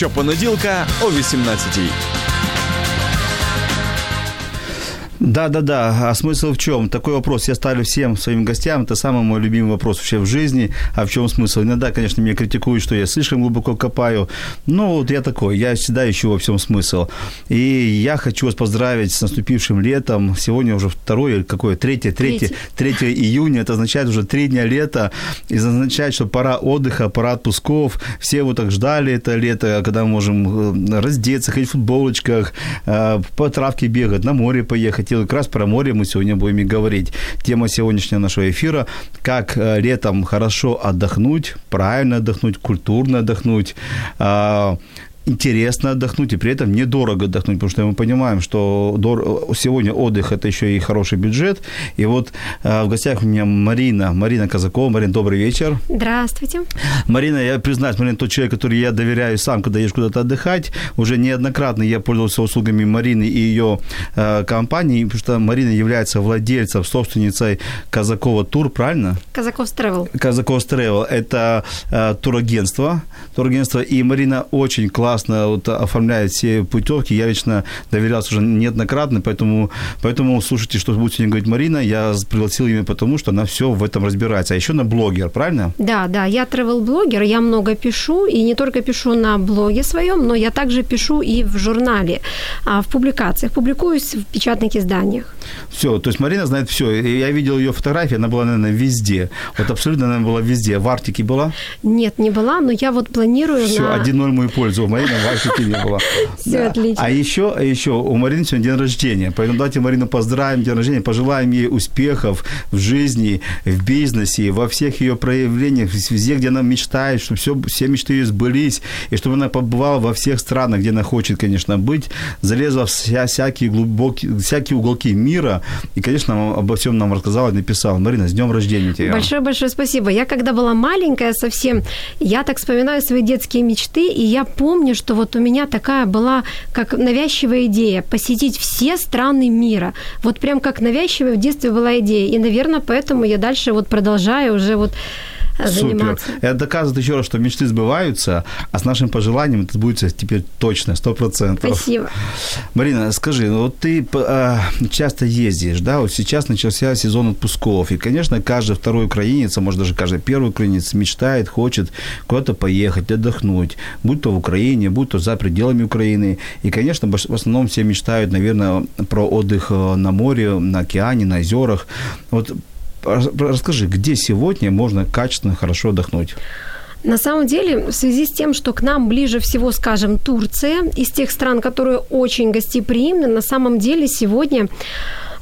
Щопонеділка о 18-й. Да, да, да. А смысл в чем? Такой вопрос я ставлю всем своим гостям. Это самый мой любимый вопрос вообще в жизни. А в чем смысл? Иногда, конечно, меня критикуют, что я слишком глубоко копаю. Но вот я такой, я всегда ищу во всем смысл. И я хочу вас поздравить с наступившим летом. Сегодня уже второе, какое? Третье, третье, третье июня. Это означает уже три дня лета. И означает, что пора отдыха, пора отпусков. Все вот так ждали это лето, когда мы можем э, раздеться, ходить в футболочках, э, по травке бегать, на море поехать хотел как раз про море мы сегодня будем и говорить. Тема сегодняшнего нашего эфира – как э, летом хорошо отдохнуть, правильно отдохнуть, культурно отдохнуть, а, интересно отдохнуть и при этом недорого отдохнуть, потому что мы понимаем, что дор... сегодня отдых – это еще и хороший бюджет. И вот э, в гостях у меня Марина, Марина Казакова. Марина, добрый вечер. Здравствуйте. Марина, я признаюсь, Марина, тот человек, который я доверяю сам, когда едешь куда-то отдыхать. Уже неоднократно я пользовался услугами Марины и ее э, компании, потому что Марина является владельцем, собственницей Казакова Тур, правильно? Казаков's Travel. Казаков's Travel – это э, турагентство, турагентство, и Марина очень классно классно вот оформляет все путевки. Я лично доверялся уже неоднократно, поэтому, поэтому слушайте, что будет сегодня говорить Марина. Я пригласил ее потому, что она все в этом разбирается. А еще на блогер, правильно? Да, да, я travel-блогер, я много пишу, и не только пишу на блоге своем, но я также пишу и в журнале, а в публикациях, публикуюсь в печатных изданиях. Все, то есть Марина знает все. Я видел ее фотографии, она была, наверное, везде. Вот абсолютно она была везде. В Арктике была? Нет, не была, но я вот планирую Все, на... 1-0 мою пользу. Марина в Арктике не была. Все да. отлично. А еще, а еще у Марины сегодня день рождения. Поэтому давайте Марину поздравим, день рождения, пожелаем ей успехов в жизни, в бизнесе, во всех ее проявлениях, везде, где она мечтает, чтобы все, все мечты ее сбылись, и чтобы она побывала во всех странах, где она хочет, конечно, быть, залезла в вся, всякие глубокие, всякие уголки мира, и, конечно, обо всем нам рассказала и написала. Марина, с днем рождения тебя. Большое-большое спасибо. Я когда была маленькая совсем, я так вспоминаю свои детские мечты, и я помню, что вот у меня такая была, как навязчивая идея, посетить все страны мира. Вот прям как навязчивая в детстве была идея. И, наверное, поэтому я дальше вот продолжаю уже вот заниматься. Супер. Это доказывает еще раз, что мечты сбываются, а с нашим пожеланием это будет теперь точно, сто процентов. Спасибо. Марина, скажи, ну вот ты э, часто ездишь, да, вот сейчас начался сезон отпусков, и, конечно, каждый второй украинец, а может даже каждый первый украинец мечтает, хочет куда-то поехать, отдохнуть, будь то в Украине, будь то за пределами Украины. И, конечно, в основном все мечтают, наверное, про отдых э, на море, на океане, на озерах. Вот расскажи, где сегодня можно качественно, хорошо отдохнуть? На самом деле, в связи с тем, что к нам ближе всего, скажем, Турция, из тех стран, которые очень гостеприимны, на самом деле сегодня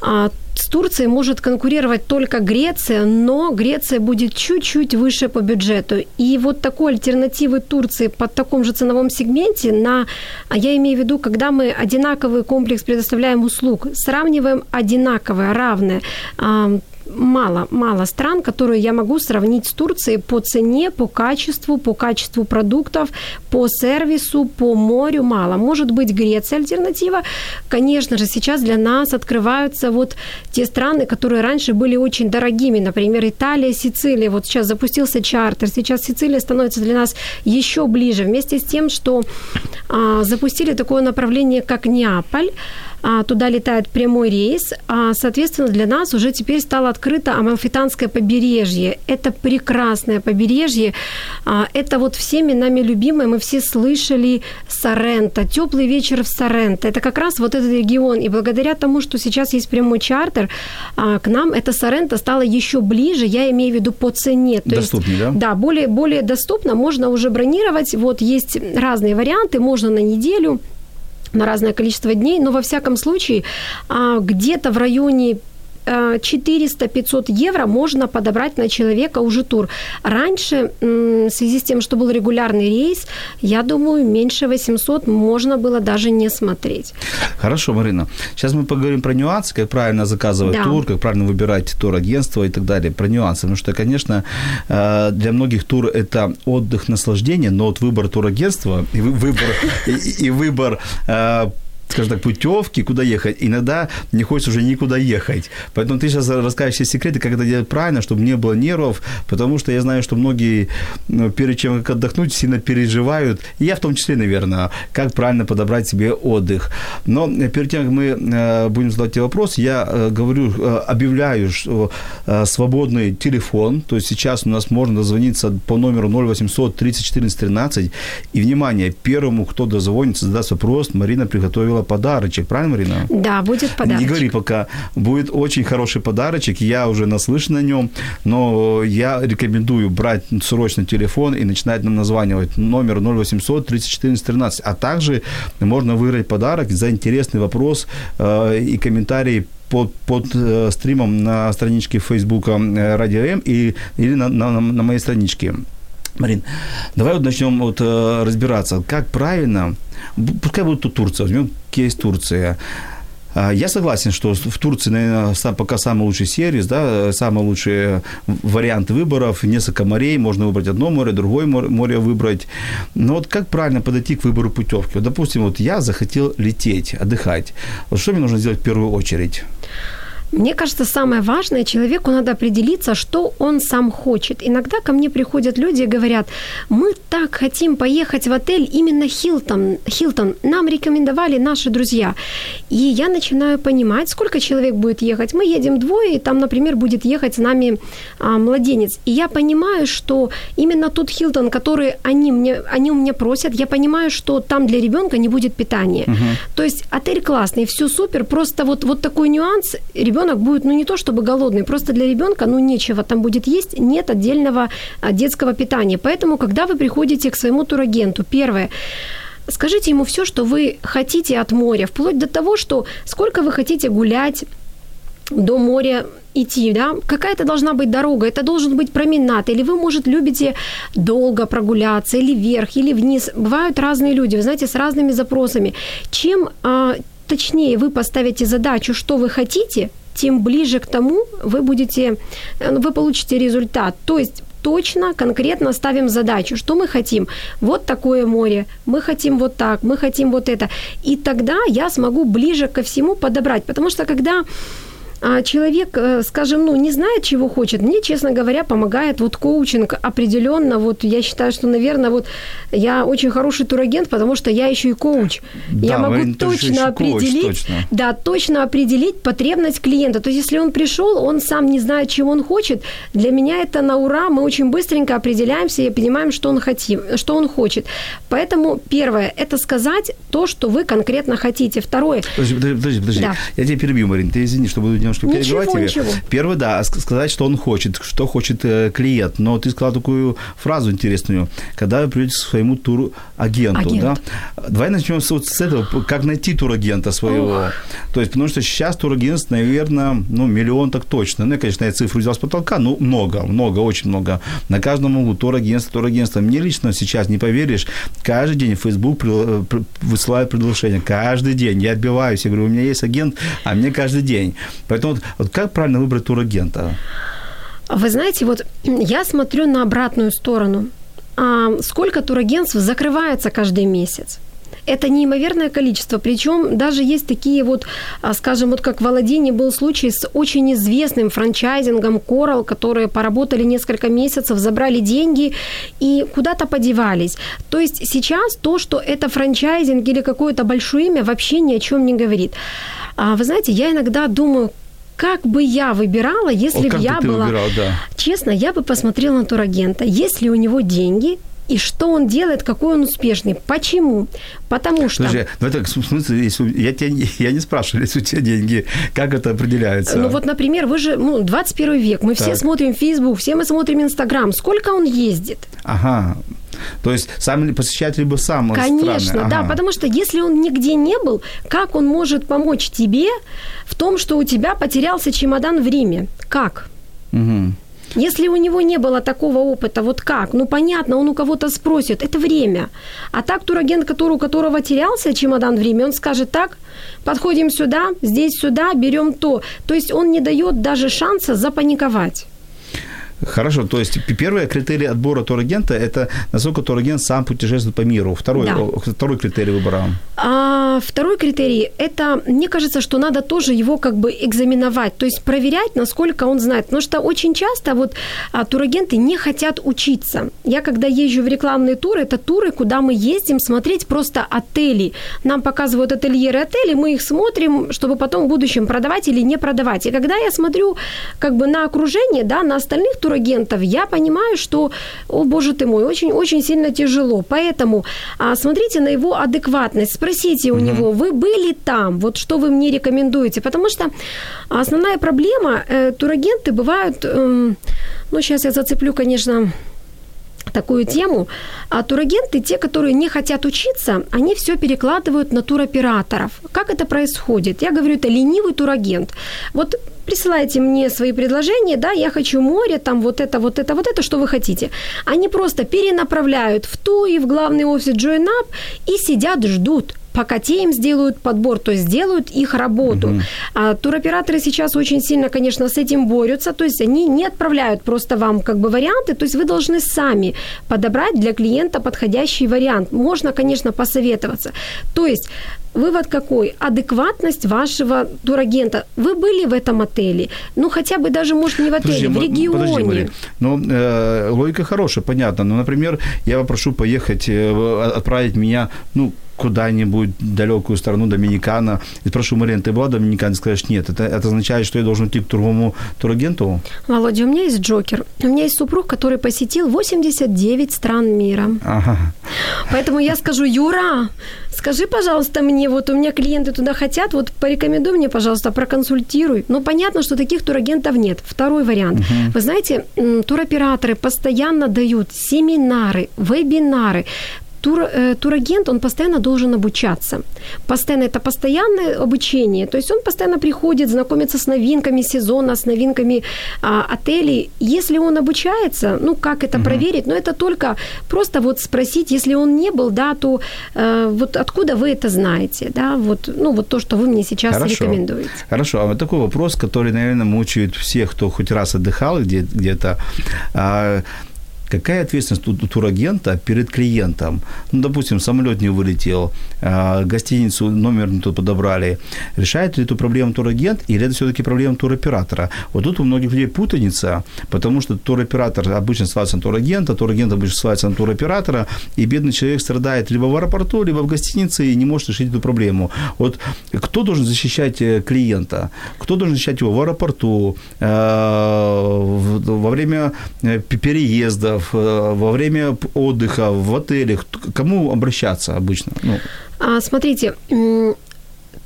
а, с Турцией может конкурировать только Греция, но Греция будет чуть-чуть выше по бюджету. И вот такой альтернативы Турции под таком же ценовом сегменте на, а я имею в виду, когда мы одинаковый комплекс предоставляем услуг, сравниваем одинаковое, равное, мало, мало стран, которые я могу сравнить с Турцией по цене, по качеству, по качеству продуктов, по сервису, по морю мало. Может быть, Греция альтернатива. Конечно же, сейчас для нас открываются вот те страны, которые раньше были очень дорогими, например, Италия, Сицилия. Вот сейчас запустился чартер, сейчас Сицилия становится для нас еще ближе, вместе с тем, что а, запустили такое направление, как Неаполь, туда летает прямой рейс, а, соответственно, для нас уже теперь стало открыто Амалфитанское побережье. Это прекрасное побережье, а, это вот всеми нами любимое, мы все слышали Соренто, теплый вечер в Соренто. Это как раз вот этот регион, и благодаря тому, что сейчас есть прямой чартер, к нам это Соренто стало еще ближе, я имею в виду по цене. То Доступнее, есть, да? Да, более, более доступно, можно уже бронировать, вот есть разные варианты, можно на неделю, на разное количество дней, но во всяком случае а, где-то в районе 400-500 евро можно подобрать на человека уже тур. Раньше, в связи с тем, что был регулярный рейс, я думаю, меньше 800 можно было даже не смотреть. Хорошо, Марина. Сейчас мы поговорим про нюансы, как правильно заказывать да. тур, как правильно выбирать турагентство и так далее, про нюансы. Потому что, конечно, э, для многих тур это отдых, наслаждение, но вот выбор турагентства и выбор, и, и выбор э, скажем так, путевки, куда ехать, иногда не хочется уже никуда ехать. Поэтому ты сейчас расскажешь все секреты, как это делать правильно, чтобы не было нервов, потому что я знаю, что многие ну, перед чем как отдохнуть сильно переживают, и я в том числе, наверное, как правильно подобрать себе отдых. Но перед тем, как мы э, будем задавать тебе вопрос, я э, говорю, э, объявляю свободный телефон, то есть сейчас у нас можно дозвониться по номеру 0800 30 14 13, и, внимание, первому, кто дозвонится, задаст вопрос, Марина приготовила приготовила подарочек, правильно, Марина? Да, будет подарочек. Не говори пока. Будет очень хороший подарочек, я уже наслышан о нем, но я рекомендую брать срочно телефон и начинать нам названивать номер 0800 34 13, а также можно выиграть подарок за интересный вопрос э, и комментарий под, под э, стримом на страничке Фейсбука э, Радио М и, или на, на, на моей страничке. Марин, давай вот начнем вот, э, разбираться, как правильно, пускай будет тут Турция, возьмем кейс Турция. А, я согласен, что в Турции, наверное, сам, пока самый лучший сервис, да, самый лучший вариант выборов, несколько морей, можно выбрать одно море, другое море выбрать. Но вот как правильно подойти к выбору путевки? Вот, допустим, вот я захотел лететь, отдыхать. Вот что мне нужно сделать в первую очередь? Мне кажется, самое важное, человеку надо определиться, что он сам хочет. Иногда ко мне приходят люди и говорят, мы так хотим поехать в отель именно Хилтон. Хилтон нам рекомендовали наши друзья. И я начинаю понимать, сколько человек будет ехать. Мы едем двое, и там, например, будет ехать с нами а, младенец. И я понимаю, что именно тот Хилтон, который они, мне, они у меня просят, я понимаю, что там для ребенка не будет питания. Угу. То есть отель классный, все супер, просто вот, вот такой нюанс, ребенок ребенок будет, ну не то чтобы голодный, просто для ребенка, ну нечего там будет есть, нет отдельного а, детского питания. Поэтому, когда вы приходите к своему турагенту, первое, скажите ему все, что вы хотите от моря, вплоть до того, что сколько вы хотите гулять до моря идти, да, какая-то должна быть дорога, это должен быть променад, или вы, может, любите долго прогуляться, или вверх, или вниз. Бывают разные люди, вы знаете, с разными запросами. Чем а, точнее вы поставите задачу, что вы хотите, тем ближе к тому вы будете, э, вы получите результат. То есть точно, конкретно ставим задачу, что мы хотим. Вот такое море, мы хотим вот так, мы хотим вот это. И тогда я смогу ближе ко всему подобрать. Потому что когда человек, э, скажем, ну, не знает, чего хочет, мне, честно говоря, помогает вот коучинг определенно. Вот я считаю, что, наверное, вот я очень хороший турагент, потому что я еще и коуч. Да, я могу точно определить, коуч, точно. да, точно определить потребность клиента. То есть, если он пришел, он сам не знает, чего он хочет, для меня это на ура, мы очень быстренько определяемся и понимаем, что он, хотим, что он хочет. Поэтому первое, это сказать то, что вы конкретно хотите. Второе... Подожди, подожди, подожди. Да. Я тебя перебью, Марин, ты извини, что буду немножко ничего, перебивать ничего. тебе. Первый, да, сказать, что он хочет, что хочет э, клиент. Но ты сказал такую фразу интересную. Когда вы придете к своему турагенту, Агент. да? Давай начнем с, вот с этого, как найти турагента своего. Ох. То есть, потому что сейчас турагентств, наверное, ну, миллион так точно. Ну, я, конечно, я цифру взял с потолка, ну, много, много, очень много. На каждом углу турагентство, турагентство. Мне лично сейчас, не поверишь, каждый день Facebook э, высылают приглашение. Каждый день. Я отбиваюсь. Я говорю, у меня есть агент, а мне каждый день. Поэтому вот, вот как правильно выбрать турагента? Вы знаете, вот я смотрю на обратную сторону. А сколько турагентств закрывается каждый месяц? это неимоверное количество. Причем даже есть такие вот, а, скажем, вот как в Аладдине был случай с очень известным франчайзингом Coral, которые поработали несколько месяцев, забрали деньги и куда-то подевались. То есть сейчас то, что это франчайзинг или какое-то большое имя, вообще ни о чем не говорит. А вы знаете, я иногда думаю, как бы я выбирала, если бы я была... Выбирал, да. Честно, я бы посмотрела на турагента. Есть ли у него деньги, и что он делает, какой он успешный. Почему? Потому что... Подожди, в этом смысле, если, я, тебя, я не спрашиваю, если у тебя деньги, как это определяется? Ну вот, например, вы же, ну, 21 век, мы так. все смотрим Facebook, все мы смотрим Instagram. Сколько он ездит? Ага, То есть сам посещать либо сам Конечно, страны. да, Ага. потому что если он нигде не был, как он может помочь тебе в том, что у тебя потерялся чемодан в Риме? Как? Мгм. Если у него не было такого опыта, вот как? Ну, понятно, он у кого-то спросит, это время. А так турагент, который, у которого терялся чемодан в Риме, он скажет так, подходим сюда, здесь сюда, берем то. То есть он не дает даже шанса запаниковать. Хорошо, то есть первый критерий отбора турагента – это насколько турагент сам путешествует по миру. Второй, Да. второй критерий выбора. А второй критерий – это, мне кажется, что надо тоже его как бы экзаменовать, то есть проверять, насколько он знает. Потому что очень часто вот а, турагенты не хотят учиться. Я когда езжу в рекламные туры, это туры, куда мы ездим смотреть просто отели. Нам показывают ательеры отели, мы их смотрим, чтобы потом в будущем продавать или не продавать. И когда я смотрю как бы на окружение, да, на остальных турагентов, я понимаю, что, о боже ты мой, очень-очень сильно тяжело. Поэтому а, смотрите на его адекватность, спросите у него, вы были там, вот что вы мне рекомендуете, потому что основная проблема, э, турагенты бывают, эм, ну сейчас я зацеплю, конечно, такую тему. А турагенты, те, которые не хотят учиться, они все перекладывают на туроператоров. Как это происходит? Я говорю, это ленивый турагент. Вот присылайте мне свои предложения, да, я хочу море, там вот это, вот это, вот это, что вы хотите. Они просто перенаправляют в ту и в главный офис Join Up и сидят, ждут пока те им сделают подбор, то есть сделают их работу. А туроператоры сейчас очень сильно, конечно, с этим борются, то есть они не отправляют просто вам как бы варианты, то есть вы должны сами подобрать для клиента подходящий вариант. Можно, конечно, посоветоваться. То есть Вывод какой? Адекватность вашего турагента. Вы были в этом отеле? Ну, хотя бы даже, может, не в отеле, Подожди, в регионе. Подожди, Мария. Ну, э, логика хорошая, понятно. Но, например, я попрошу поехать, э, в- отправить меня, ну, куда-нибудь в далекую страну, Доминикана, и спрошу, Марин, ты была в Доминикане? Скажешь, нет. Это, это означает, что я должен идти к другому турагенту? Володя, у меня есть Джокер. У меня есть супруг, который посетил 89 стран мира. Ага. Поэтому я скажу, Юра, скажи, пожалуйста, мне, вот у меня клиенты туда хотят, вот порекомендуй мне, пожалуйста, проконсультируй. Ну, понятно, что таких турагентов нет. Второй вариант. Вы знаете, туроператоры постоянно дают семинары, вебинары. Тур, э, турагент, он постоянно должен обучаться. Постоянно, это постоянное обучение. То есть он постоянно приходит, знакомится с новинками сезона, с новинками а, отелей. Если он обучается, ну, как это проверить? Ну, это только просто вот спросить, если он не был, да, то э, вот откуда вы это знаете, да, вот, ну, вот то, что вы мне сейчас Хорошо. рекомендуете. Хорошо, а вот такой вопрос, который, наверное, мучает всех, кто хоть раз отдыхал где- где-то. А, Какая ответственность у турагента перед клиентом? Ну, допустим, самолет не вылетел, а, гостиницу, номер не тот подобрали. Решает ли эту проблему турагент или это все-таки проблема туроператора? Вот тут у многих людей путаница, потому что туроператор обычно ссылается на турагента, турагент обычно ссылается на туроператора, и бедный человек страдает либо в аэропорту, либо в гостинице и не может решить эту проблему. Вот кто должен защищать э, клиента? Кто должен защищать его в аэропорту, э, во время э, п- переездов, э, во время отдыха, в отелях? К кому обращаться обычно? Ну, А, смотрите, м,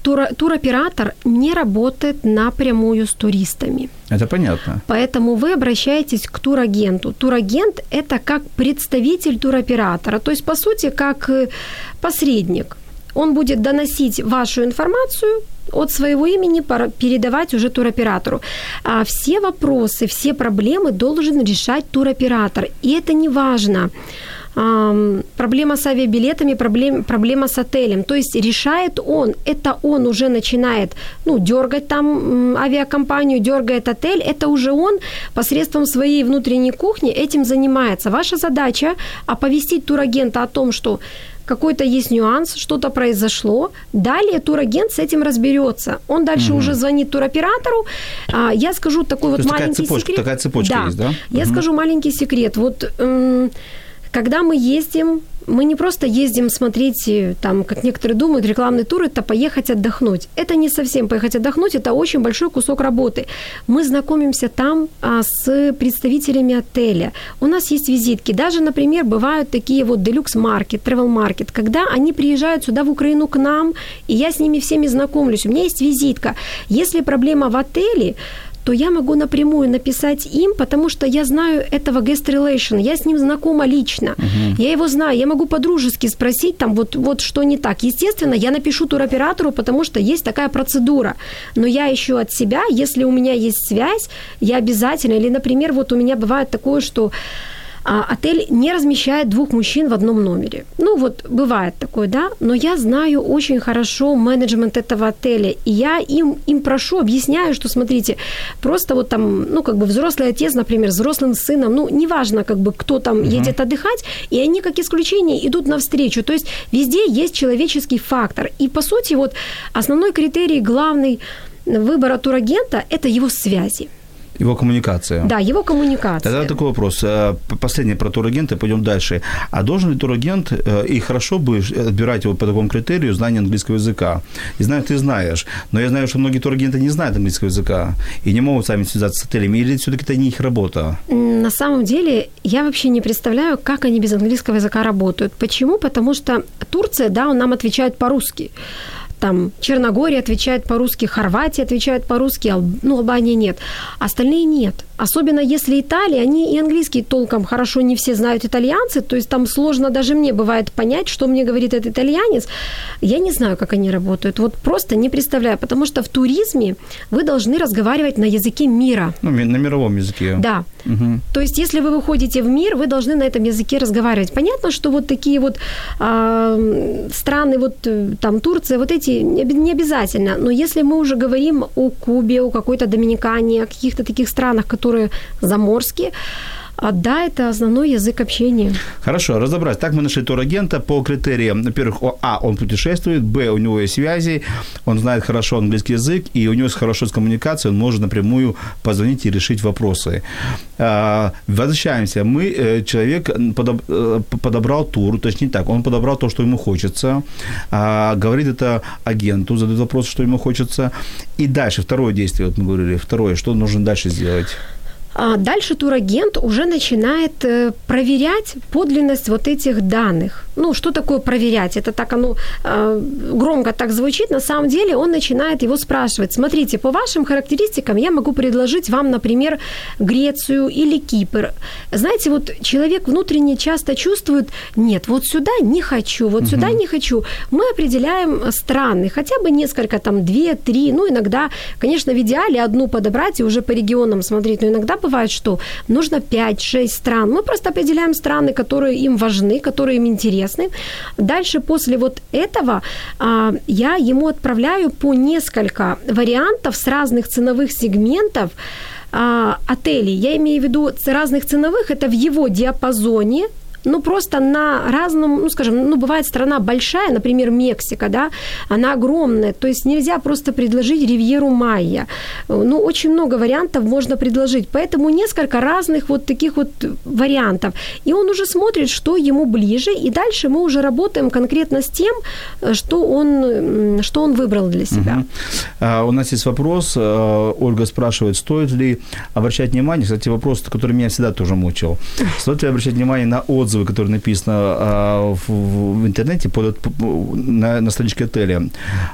туро- туроператор не работает напрямую с туристами. это понятно. Поэтому вы обращаетесь к турагенту. Турагент – это как представитель туроператора, то есть, по сути, как э, посредник. Он будет доносить вашу информацию от своего имени, передавать уже туроператору. А все вопросы, все проблемы должен решать туроператор. И это не важно. Проблема с авиабилетами, проблем, проблема с отелем. То есть решает он, это он уже начинает ну, дергать там авиакомпанию, дергает отель, это уже он посредством своей внутренней кухни этим занимается. Ваша задача оповестить турагента о том, что какой-то есть нюанс, что-то произошло. Далее турагент с этим разберется. Он дальше уже звонит туроператору. А, я скажу такой вот есть такая маленький цепочка- секрет. такая цепочка есть, да? Я Мгм. скажу маленький секрет. Вот м, когда мы ездим, мы не просто ездим смотреть, э, там, как некоторые думают, рекламный тур – это поехать отдохнуть. Это не совсем поехать отдохнуть, это очень большой кусок работы. Мы знакомимся там а, с представителями отеля. У нас есть визитки. Даже, например, бывают такие вот делюкс-маркет, travel-маркет, когда они приезжают сюда в Украину к нам, и я с ними всеми знакомлюсь. У меня есть визитка. Если проблема в отеле, то я могу напрямую написать им, потому что я знаю этого guest relation, я с ним знакома лично, uh-huh. я его знаю, я могу по-дружески спросить там вот, вот что не так. Естественно, я напишу туроператору, потому что есть такая процедура, но я ищу от себя, если у меня есть связь, я обязательно, или, например, вот у меня бывает такое, что а отель не размещает двух мужчин в одном номере. Ну вот бывает такое, да, но я знаю очень хорошо менеджмент этого отеля, и я им, им прошу, объясняю, что смотрите, просто вот там, ну как бы взрослый отец, например, взрослым сыном, ну неважно как бы кто там uh-huh. едет отдыхать, и они как исключение идут навстречу, то есть везде есть человеческий фактор, и по сути вот основной критерий главный выбора турагента – это его связи. Его коммуникация. Да, его коммуникация. Тогда такой вопрос. Э, последний про турагента, пойдем дальше. А должен ли турагент, э, и хорошо бы отбирать его по такому критерию, знание английского языка? И знаю, ты знаешь, но я знаю, что многие турагенты не знают английского языка и не могут сами связаться с отелями, или все-таки это не их работа? На самом деле, я вообще не представляю, как они без английского языка работают. Почему? Потому что Турция, да, он нам отвечает по-русски там Черногория отвечает по-русски, Хорватия отвечает по-русски, ну, Албания нет. Остальные нет. Особенно если Италия, они и английский толком хорошо не все знают итальянцы, то есть там сложно даже мне бывает понять, что мне говорит этот итальянец. Я не знаю, как они работают, вот просто не представляю, потому что в туризме вы должны разговаривать на языке мира. Ну, на мировом языке. Да. То есть если вы выходите в мир, вы должны на этом языке разговаривать. Понятно, что вот такие вот э, страны, вот э, там Турция, вот эти не обязательно, но если мы уже говорим о Кубе, о какой-то Доминикане, о каких-то таких странах, которые заморские, а да, это основной язык общения. Хорошо, разобрать. Так мы нашли турагента по критериям. Во-первых, а, он путешествует, б, у него есть связи, он знает хорошо английский язык, и у него есть хорошо с коммуникацией, он может напрямую позвонить и решить вопросы. А, возвращаемся. Мы, э, человек э, подобрал тур, точнее так, он подобрал то, что ему хочется, а, говорит это агенту, задает вопрос, что ему хочется. И дальше, второе действие, вот мы говорили, второе, что нужно дальше сделать? А дальше турагент уже начинает э, проверять подлинность вот этих данных. Ну, что такое проверять? Это так оно э, громко так звучит. На самом деле он начинает его спрашивать. Смотрите, по вашим характеристикам я могу предложить вам, например, Грецию или Кипр. Знаете, вот человек внутренне часто чувствует, нет, вот сюда не хочу, вот угу. сюда не хочу. Мы определяем страны, хотя бы несколько, там, две, три, ну, иногда, конечно, в идеале одну подобрать и уже по регионам смотреть, но иногда бывает, что нужно 5-6 стран. Мы просто определяем страны, которые им важны, которые им интересны. Дальше после вот этого а, я ему отправляю по несколько вариантов с разных ценовых сегментов а, отелей. Я имею в виду разных ценовых, это в его диапазоне, ну, просто на разном, ну, скажем, ну, бывает страна большая, например, Мексика, да, она огромная, то есть нельзя просто предложить Ривьеру Майя. Ну, очень много вариантов можно предложить, поэтому несколько разных вот таких вот вариантов. И он уже смотрит, что ему ближе, и дальше мы уже работаем конкретно с тем, что он, что он выбрал для себя. Угу. А, у нас есть вопрос, а, Ольга спрашивает, стоит ли обращать внимание, кстати, вопрос, который меня всегда тоже мучил, стоит ли обращать внимание на отзывы отзывы, которые написаны а, в, интернете под, на, на страничке отеля.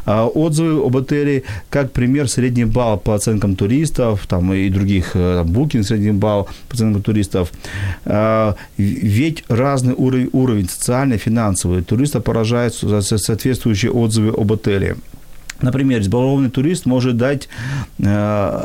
А, отзывы об отеле как пример средний балл по оценкам туристов там, и других, э, букинг средний балл по оценкам туристов. А, ведь разный уровень, уровень социальный, финансовый. Туриста поражает соответствующие отзывы об отеле. Например, избалованный турист может дать, э,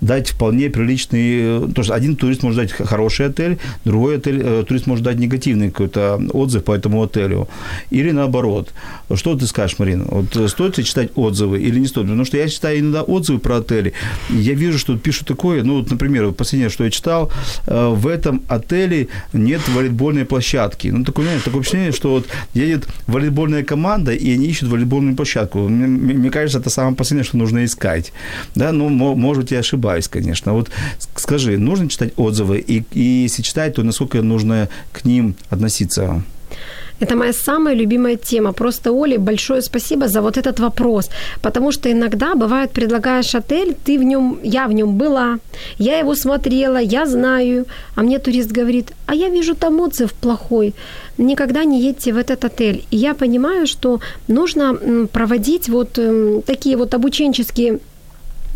дать вполне приличный... То есть один турист может дать хороший отель, другой отель, э, турист может дать негативный какой-то отзыв по этому отелю. Или наоборот. Что ты скажешь, Марина? Вот стоит ли читать отзывы или не стоит? Потому что я читаю иногда отзывы про отели. Я вижу, что пишут такое, ну, вот, например, последнее, что я читал, э, в этом отеле нет волейбольной площадки. Ну, такое, такое ощущение, что вот едет волейбольная команда, и они ищут волейбольную площадку мне кажется, это самое последнее, что нужно искать. Да, ну, может я ошибаюсь, конечно. Вот скажи, нужно читать отзывы, и, и если читать, то насколько нужно к ним относиться? Это моя самая любимая тема. Просто, Оле, большое спасибо за вот этот вопрос. Потому что иногда бывает, предлагаешь отель, ты в нем, я в нем была, я его смотрела, я знаю, а мне турист говорит, а я вижу там отзыв плохой. Никогда не едьте в этот отель. И я понимаю, что нужно проводить вот такие вот обученческие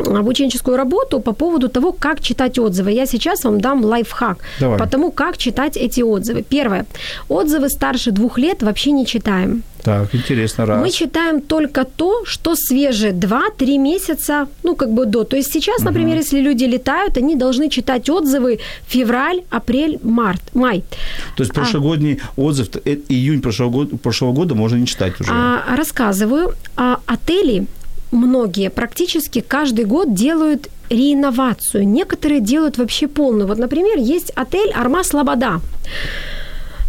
обученческую работу по поводу того, как читать отзывы. Я сейчас вам дам лайфхак Давай. по тому, как читать эти отзывы. Первое. Отзывы старше двух лет вообще не читаем. Так, интересно, раз. Мы читаем только то, что свеже 2-3 месяца, ну, как бы до. То есть сейчас, например, если люди летают, они должны читать отзывы февраль, апрель, март, май. То есть прошлогодний отзыв, э, июнь прошлого года, прошлого года можно не читать уже. А, рассказываю. А, отели многие практически каждый год делают реинновацию. Некоторые делают вообще полную. Вот, например, есть отель Арма Слобода.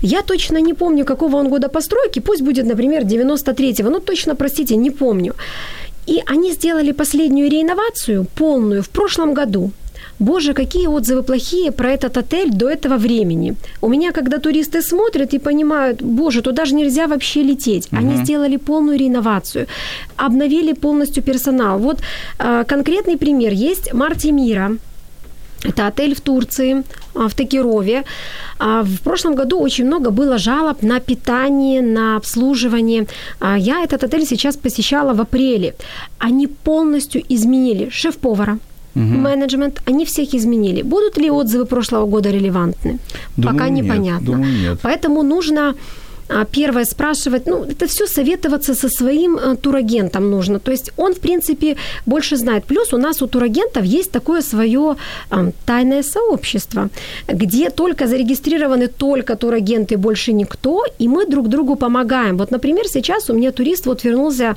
Я точно не помню, какого он года постройки. Пусть будет, например, 93-го. Ну, точно, простите, не помню. И они сделали последнюю реинновацию, полную, в прошлом году. Боже, какие отзывы плохие про этот отель до этого времени. У меня, когда туристы смотрят и понимают, боже, туда же нельзя вообще лететь. Они сделали полную реновацию, обновили полностью персонал. Вот э, конкретный пример есть Марти Мира. Это отель в Турции, а, в Такирове. А, В прошлом году очень много было жалоб на питание, на обслуживание. А, Я этот отель сейчас посещала в апреле. Они полностью изменили шеф-повара, менеджмент, они всех изменили. Будут ли отзывы прошлого года релевантны? Думаю, Пока нет. непонятно. Думаю, нет. Поэтому нужно первое спрашивать, ну, это все советоваться со своим э, турагентом нужно. То есть он, в принципе, больше знает. Плюс у нас у турагентов есть такое свое а, тайное сообщество, где только зарегистрированы только турагенты, больше никто, и мы друг другу помогаем. Вот, например, сейчас у меня турист вот вернулся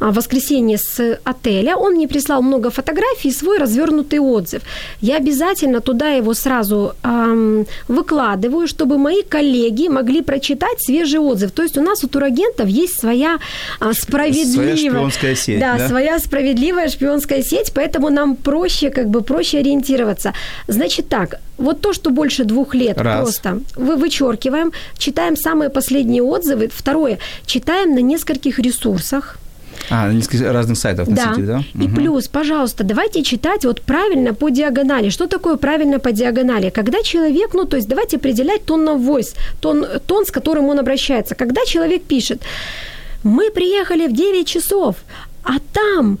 а, в воскресенье с отеля, он мне прислал много фотографий и свой развернутый отзыв. Я обязательно туда его сразу ам, выкладываю, чтобы мои коллеги могли прочитать свежий отзыв. То есть у нас у турагентов есть своя а, справедливая... Своя шпионская сеть, Да, да? своя справедливая шпионская сеть, поэтому нам проще, как бы проще ориентироваться. Значит так, вот то, что больше двух лет Раз. просто вы вычеркиваем, читаем самые последние отзывы. Второе, читаем на нескольких ресурсах. А, на несколько разных сайтов носителей, да? И Мгм. плюс, пожалуйста, давайте читать вот правильно по диагонали. Что такое правильно по диагонали? Когда человек, ну, то есть давайте определять тон of voice, тон, тон, с которым он обращается. Когда человек пишет, мы приехали в 9 часов, а там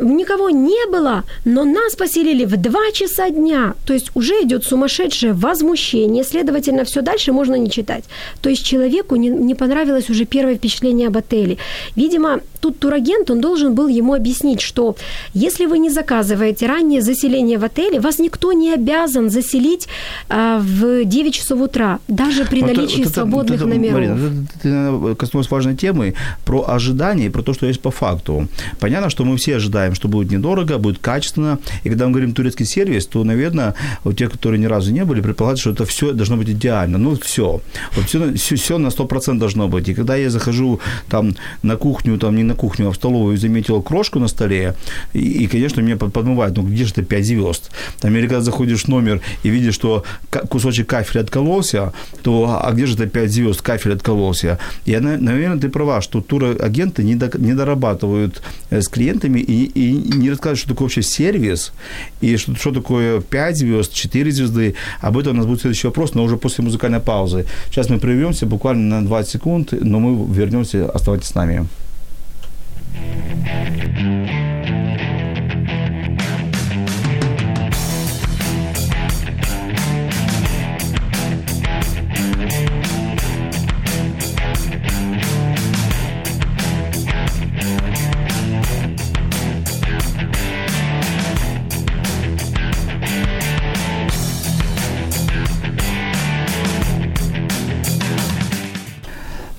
никого не было, но нас поселили в 2 часа дня. То есть уже идет сумасшедшее возмущение, следовательно, все дальше можно не читать. То есть человеку не, не понравилось уже первое впечатление об отеле. Видимо, тут турагент, он должен был ему объяснить, что если вы не заказываете раннее заселение в отеле, вас никто не обязан заселить а, в 9 часов утра, даже при Вот, наличии это- свободных вот это, номеров. Марина, это ты наверное, коснулась важной темы про ожидания и про то, что есть по факту. Понятно, что мы все ожидаем, что будет недорого, будет качественно. И когда мы говорим турецкий сервис, то, наверное, у тех, которые ни разу не были, предполагают, что это все должно быть идеально. Ну, все. Вот все, все, все на 100% должно быть. И когда я захожу там на кухню, там не на кухню, а в столовую, и заметил крошку на столе, и, и, конечно, меня под- подмывает, ну, где же ты 5 звезд? Там, или когда заходишь в номер и видишь, что кусочек кафеля откололся, то а где же это 5 звезд, кафель откололся? И, на- наверное, ты права, что турагенты не, не дорабатывают э, с клиентами и, и не рассказывают, что такое вообще сервис, и что, что такое 5 звезд, 4 звезды. Об этом у нас будет следующий вопрос, но уже после музыкальной паузы. Сейчас мы прервемся буквально на 20 секунд, но мы вернемся, оставайтесь с нами.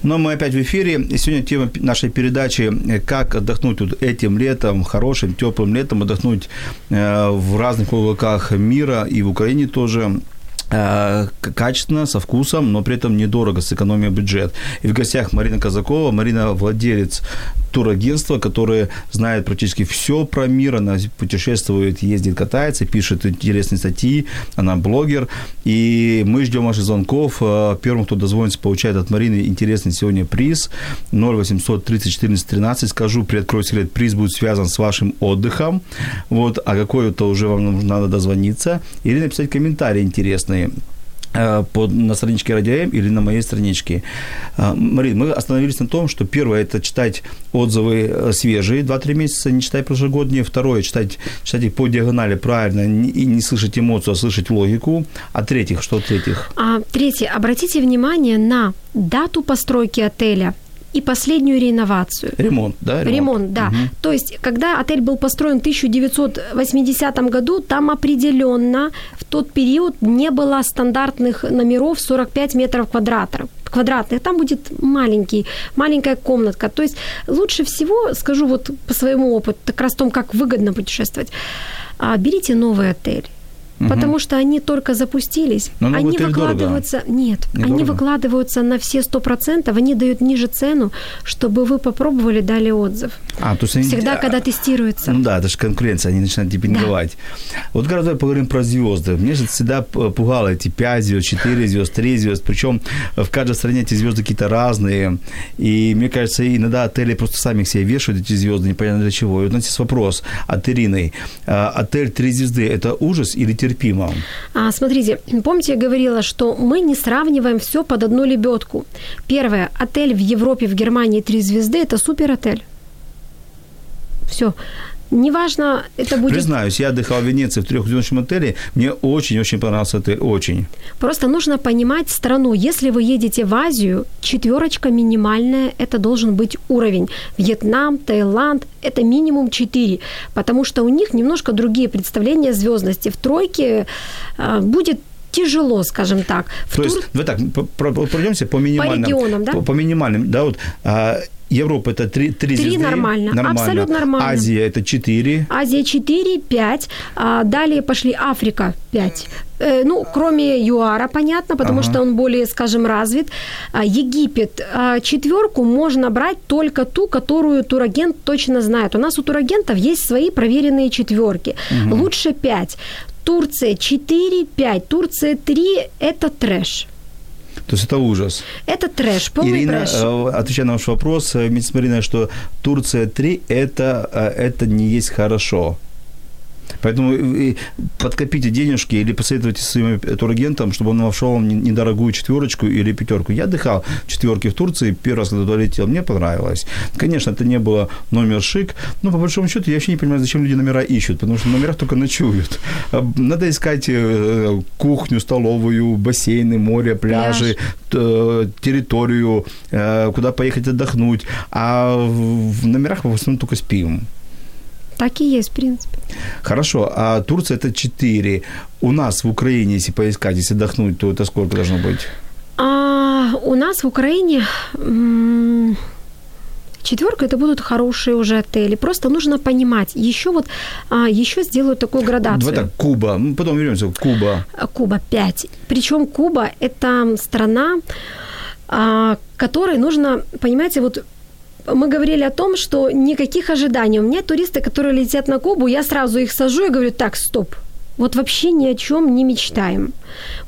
Но мы опять в эфире. И сегодня тема нашей передачи э, «Как отдохнуть вот этим летом, хорошим, теплым летом, отдохнуть э, в разных уголках мира и в Украине тоже э, качественно, со вкусом, но при этом недорого, сэкономия бюджет. И в гостях Марина Казакова. Марина владелец турагентства, которое знает практически все про мир. Она путешествует, ездит, катается, пишет интересные статьи. Она блогер. И мы ждем ваших звонков. Э, Первым, кто дозвонится, получает от Марины интересный сегодня приз. 0800 30 14 13. Скажу, приоткрою секрет, приз будет связан с вашим отдыхом. Вот, а какой это уже вам надо дозвониться. Или написать комментарий интересный по, на страничке Радио М или на моей страничке. Э, Марин, мы остановились на том, что первое – это читать отзывы э, свежие, 2-3 месяца, не читай прошлогодние. Второе – читать, читать их по диагонали правильно и не слышать эмоцию, а слышать логику. А третьих, что третьих? А, третье. Обратите внимание на дату постройки отеля – и последнюю реновацию. Ремонт, да? Ремонт, Ремонт да. Угу. То есть, когда отель был построен в 1980 году, там определенно в тот период не было стандартных номеров 45 метров квадратов квадратных, там будет маленький, маленькая комнатка. То есть лучше всего, скажу вот по своему опыту, как раз том, как выгодно путешествовать, а, берите новый отель угу. потому что они только запустились. Но они выкладываются, дорого. нет, не они дорого? выкладываются на все сто процентов, они дают ниже цену, чтобы вы попробовали, дали отзыв. А, то есть они... Всегда, когда тестируется. Ну да, это же конкуренция, они начинают демпинговать. Да. Вот когда давай поговорим про звезды. Мне же всегда пугало эти 5 звезд, 4 звезд, 3 звезд, причем в каждой стране эти звезды какие-то разные. И мне кажется, иногда отели просто сами к себе вешают эти звезды, непонятно для чего. И вот у нас есть вопрос от Ирины. А, отель 3 звезды – это ужас или? Терпимо. А, смотрите, помните, я говорила, что мы не сравниваем все под одну лебедку. Первое, отель в Европе, в Германии три звезды – это супер отель. Все. Неважно, это будет... Признаюсь, я отдыхал в Венеции в трехзвездочном отеле. Мне очень-очень понравился отель. Очень. Просто нужно понимать страну. Если вы едете в Азию, четверочка минимальная, это должен быть уровень. Вьетнам, Таиланд, это минимум 4. Потому что у них немножко другие представления звездности. В тройке э, будет тяжело, скажем так. В То тур... есть, вы так, пройдемся по минимальным. По регионам, да? По, по минимальным, да, вот а, Европа это 3, 3 звезды. 3 нормально. нормально. Абсолютно нормально. Азия это 4. Азия 4, 5. А далее пошли Африка 5. Э, ну, кроме ЮАРа, понятно, потому ага. что он более, скажем, развит. А, Египет. А, четверку можно брать только ту, которую турагент точно знает. У нас у турагентов есть свои проверенные четверки. Угу. Лучше 5. Турция 4, 5. Турция 3 – это трэш. То есть это ужас. Это трэш, полный Ирина, трэш. Э, отвечая на ваш вопрос, э, Мариной, что Турция 3 это, э, это не есть хорошо. Поэтому подкопите денежки или посоветуйте своим турагентам, чтобы он вошел вам недорогую четверочку или пятерку. Я отдыхал в четверке в Турции, первый раз, когда туда летел, мне понравилось. Конечно, это не было номер шик, но по большому счету я вообще не понимаю, зачем люди номера ищут, потому что в номерах только ночуют. А, надо искать э, кухню, столовую, бассейны, море, пляжи, Пляж. территорию, э, куда поехать отдохнуть. А в номерах в основном только спим. Так и есть, в принципе. Хорошо, а Турция это 4. У нас в Украине, если поискать, если отдохнуть, то это сколько должно быть? А, у нас в Украине м- четверка это будут хорошие уже отели. Просто нужно понимать. Еще вот а, еще сделают такую градацию. Давай так, Куба. Мы потом вернемся. Куба. Куба 5. Причем Куба это страна, а, которой нужно, понимаете, вот мы говорили о том, что никаких ожиданий. У меня туристы, которые летят на Кубу, я сразу их сажу и говорю, так, стоп, вот вообще ни о чем не мечтаем.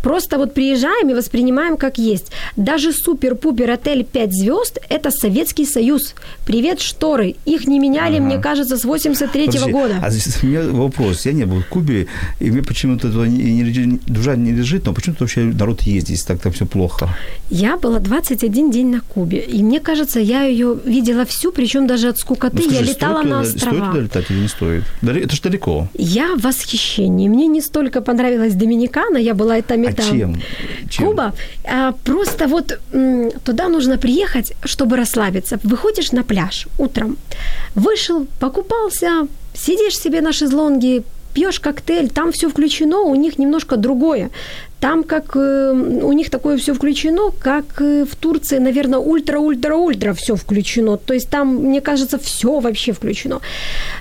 Просто вот приезжаем и воспринимаем как есть. Даже супер-пупер отель 5 звезд – это Советский Союз. Привет, шторы. Их не меняли, ага. мне кажется, с 83-го года. А здесь у меня вопрос. Я не был в Кубе, и мне почему-то туда не, не, душа не лежит, но почему-то вообще народ ездит, так там все плохо. Я была 21 день на Кубе, и мне кажется, я ее видела всю, причем даже от скукоты. Ну, скажи, я летала на острова. Стоит летать или не стоит? Это же далеко. Я в восхищении. Мне не столько понравилась Доминикана, я была это метам. А чем? чем? Куба. А, просто вот м, туда нужно приехать, чтобы расслабиться. Выходишь на пляж утром, вышел, покупался, сидишь себе на шезлонге, пьешь коктейль, там все включено, у них немножко другое. Там как э, у них такое все включено, как э, в Турции, наверное, ультра-ультра-ультра все включено. То есть там, мне кажется, все вообще включено.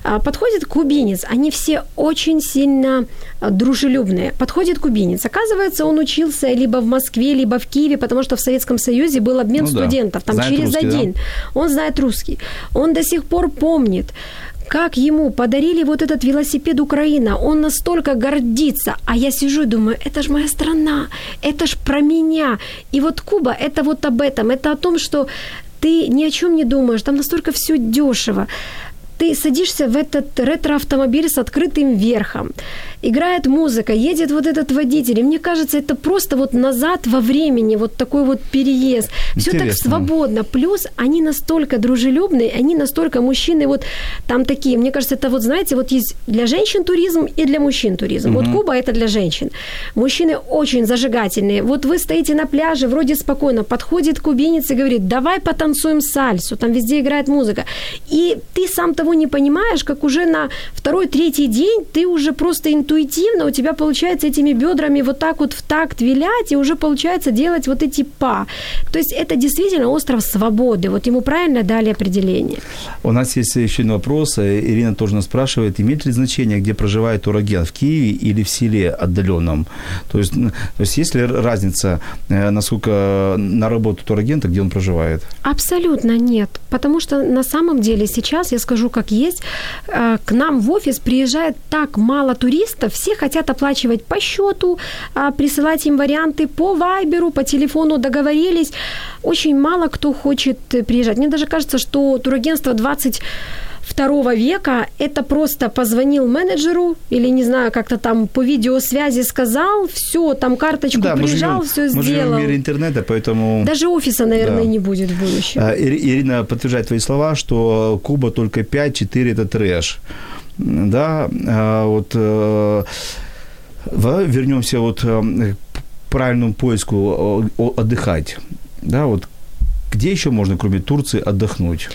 А, подходит кубинец, они все очень сильно а, дружелюбные. Подходит кубинец. Оказывается, он учился либо в Москве, либо в Киеве, потому что в Советском Союзе был обмен ну, студентов. Там знает через русский, один. Да? Он знает русский. Он до сих пор помнит как ему подарили вот этот велосипед Украина, он настолько гордится, а я сижу и думаю, это же моя страна, это ж про меня. И вот Куба, это вот об этом, это о том, что ты ни о чем не думаешь, там настолько все дешево. Ты садишься в этот ретро-автомобиль с открытым верхом, играет музыка, едет вот этот водитель. И мне кажется, это просто вот назад во времени, вот такой вот переезд. Все так свободно. Плюс они настолько дружелюбные, они настолько мужчины вот там такие. Мне кажется, это вот, знаете, вот есть для женщин туризм и для мужчин туризм. Угу. Вот Куба это для женщин. Мужчины очень зажигательные. Вот вы стоите на пляже, вроде спокойно, подходит кубинец и говорит, давай потанцуем сальсу, там везде играет музыка. И ты сам того не понимаешь, как уже на второй, третий день ты уже просто интуитивно, у тебя получается этими бедрами вот так вот в такт вилять, и уже получается делать вот эти па. То есть это действительно остров свободы. Вот ему правильно дали определение. У нас есть еще один вопрос. Ирина тоже нас спрашивает, имеет ли значение, где проживает турагент, в Киеве или в селе отдаленном? То есть, то есть есть ли разница, э, насколько на работу турагента, где он проживает? Абсолютно нет. Потому что на самом деле сейчас, я скажу как есть, э, к нам в офис приезжает так мало туристов, все хотят оплачивать по счету, а, присылать им варианты по вайберу, по телефону договорились. Очень мало кто хочет приезжать. Мне даже кажется, что турагентство 20 второго века это просто позвонил менеджеру или, не знаю, как-то там по видеосвязи сказал, все, там карточку да, приезжал, мы все сделал. Мы живем в мире интернета, поэтому... Даже офиса, наверное, да. не будет в будущем. А, Ирина подтверждает твои слова, что Куба только 5-4 это трэш. Да, а вот э, вернемся вот э, к правильному поиску отдыхать. Да, вот где еще можно, кроме Турции, отдохнуть?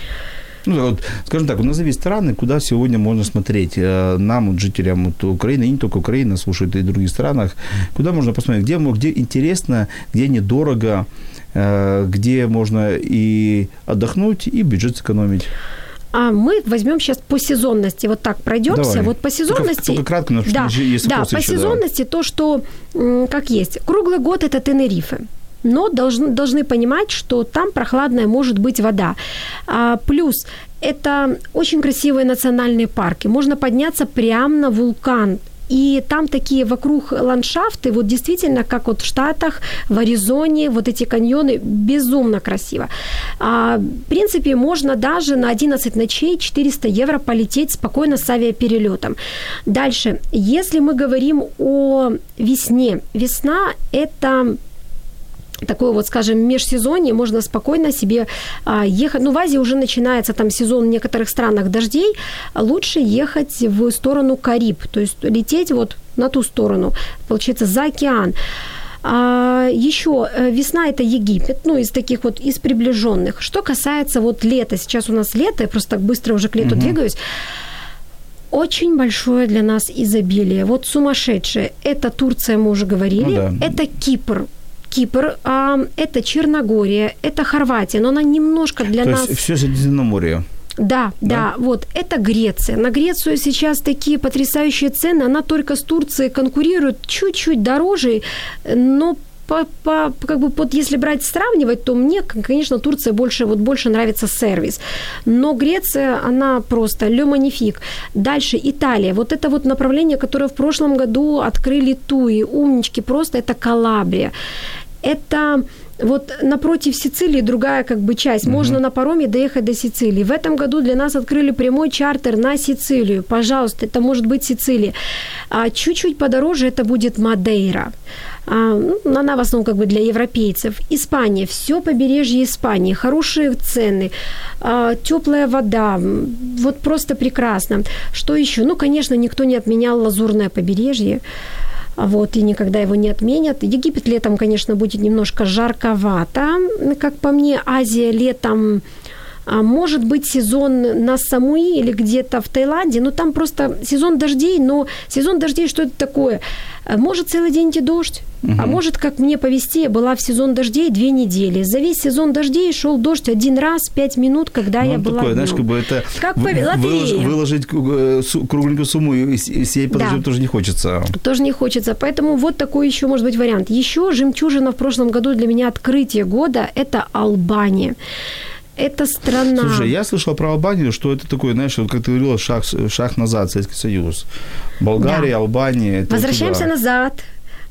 Ну, вот, скажем так, назови страны, куда сегодня можно смотреть э, нам, вот, жителям вот, Украины, и не только Украины, слушают и в других странах, куда можно посмотреть, где, где интересно, где недорого, э, где можно и отдохнуть, и бюджет сэкономить. А мы возьмем сейчас по сезонности, вот так пройдемся. Давай. Вот по сезонности... Только, только кратко, но да, есть да, по еще, сезонности да. то, что как есть. Круглый год это Тенерифе но должны, должны понимать, что там прохладная может быть вода. А, плюс это очень красивые национальные парки. Можно подняться прямо на вулкан. И там такие вокруг ландшафты, вот действительно, как вот в Штатах, в Аризоне, вот эти каньоны, безумно красиво. А, в принципе, можно даже на 11 ночей 400 евро полететь спокойно с авиаперелетом. Дальше, если мы говорим о весне, весна – это такое вот, скажем, межсезонье, можно спокойно себе а, ехать. Ну, в Азии уже начинается там сезон в некоторых странах дождей. Лучше ехать в сторону Кариб, то есть лететь вот на ту сторону, получается, за океан. А, еще э, весна это Египет, ну из таких вот из приближенных. Что касается вот лета, сейчас у нас лето, я просто так быстро уже к лету угу. двигаюсь. Очень большое для нас изобилие. Вот сумасшедшее. Это Турция, мы уже говорили. Ну, да. Это Кипр. Кипр, а, это Черногория, это Хорватия, но она немножко для То нас... есть все Средиземноморье. Да, да, да, вот это Греция. На Грецию сейчас такие потрясающие цены, она только с Турцией конкурирует чуть-чуть дороже, но по, по, как бы вот если брать сравнивать, то мне, конечно, Турция больше вот больше нравится сервис, но Греция она просто le magnifique. Дальше Италия, вот это вот направление, которое в прошлом году открыли Туи, умнички, просто это Калабрия, это вот напротив Сицилии другая как бы часть. Угу. Можно на пароме доехать до Сицилии. В этом году для нас открыли прямой чартер на Сицилию. Пожалуйста, это может быть Сицилия. А чуть-чуть подороже это будет Мадейра. А, ну, она в основном как бы для европейцев. Испания, все побережье Испании, хорошие цены, а, теплая вода, вот просто прекрасно. Что еще? Ну, конечно, никто не отменял лазурное побережье вот, и никогда его не отменят. Египет летом, конечно, будет немножко жарковато, как по мне. Азия летом может быть сезон на Самуи или где-то в Таиланде, но там просто сезон дождей, но сезон дождей что это такое? Может целый день идти дождь, угу. а может, как мне повести, была в сезон дождей две недели. За весь сезон дождей шел дождь один раз, пять минут, когда ну, я была такое, знаешь, как бы это как выложить, выложить э, кругленькую сумму и сей подождем да. тоже не хочется. Тоже не хочется, поэтому вот такой еще может быть вариант. Еще жемчужина в прошлом году для меня открытие года – это Албания это страна. Слушай, я слышал про Албанию, что это такое, знаешь, вот как ты говорила, шаг, шаг назад, Советский Союз. Болгария, да. Албания. Возвращаемся туда. назад.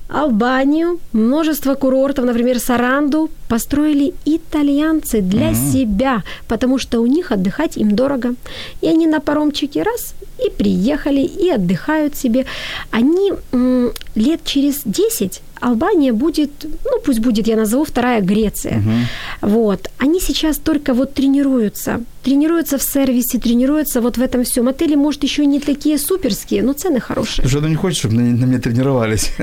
Албанию, множество курортов, например, Саранду, построили итальянцы для mm-hmm. себя, потому что у них отдыхать им дорого. И они на паромчике раз и приехали, и отдыхают себе. Они м, лет через 10 Албания будет, ну пусть будет, я назову вторая Греция. Угу. Вот. Они сейчас только вот тренируются. Тренируются в сервисе, тренируются вот в этом всем. Отели, может, еще не такие суперские, но цены хорошие. Слушай, ну не хочешь, чтобы на, на меня тренировались?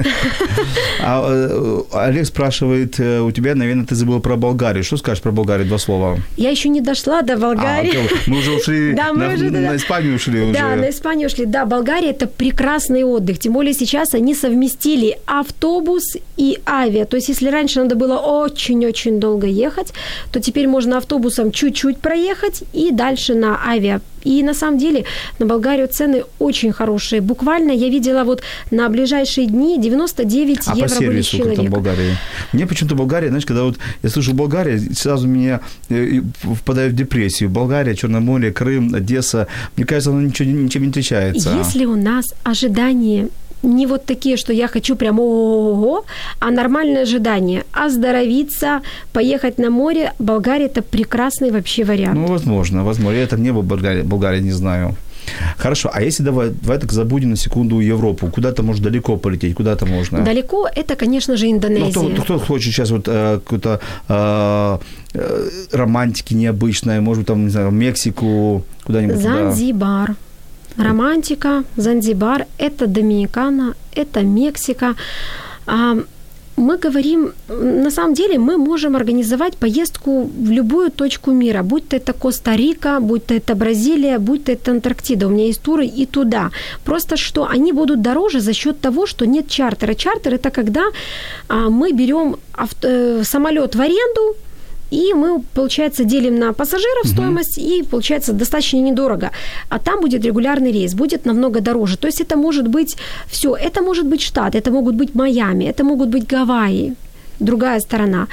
А э, Олег спрашивает, э, у тебя, наверное, ты забыл про Болгарию. Что скажешь про Болгарию? Два слова. Я еще не дошла до Болгарии. А, мы уже ушли, да, мы на, уже, на Испанию ушли. Да, на Испанию ушли. Да, Болгария – это прекрасный отдых. Тем более сейчас они совместили автобус и авиа. То есть если раньше надо было очень-очень долго ехать, то теперь можно автобусом чуть-чуть проехать и дальше на авиа и на самом деле на Болгарию цены очень хорошие. Буквально я видела вот на ближайшие дни 99 а евро по сервису, будет человек. Там Болгарии? Мне почему-то Болгария, знаешь, когда вот я слышу Болгария, сразу меня э, впадаю в депрессию. Болгария, Черное море, Крым, Одесса. Мне кажется, оно ничего, ничем не отличается. Если у нас ожидания не вот такие, что я хочу прям ого, а нормальное ожидание. Оздоровиться, поехать на море. Болгария – это прекрасный вообще вариант. Ну, возможно, возможно. Я так не был в Болгарии, Болгарии не знаю. Хорошо, а если давай, давай так забудем на секунду Европу, куда-то может далеко полететь, куда-то можно? Далеко это, конечно же, Индонезия. Ну, кто, кто хочет сейчас вот э, какой-то э, э, романтики необычной, может быть, там, не знаю, Мексику, куда-нибудь Занзибар. Туда. Романтика, Занзибар, это Доминикана, это Мексика. А, мы говорим, на самом деле мы можем организовать поездку в любую точку мира, будь то это Коста-Рика, будь то это Бразилия, будь то это Антарктида. У меня есть туры и туда. Просто что они будут дороже за счет того, что нет чартера. Чартер это когда а, мы берем авто, э, самолет в аренду, и мы, получается, делим на пассажиров угу. стоимость, и получается достаточно недорого. А там будет регулярный рейс, будет намного дороже. То есть это может быть все, это может быть штат, это могут быть Майами, это могут быть Гавайи, другая сторона.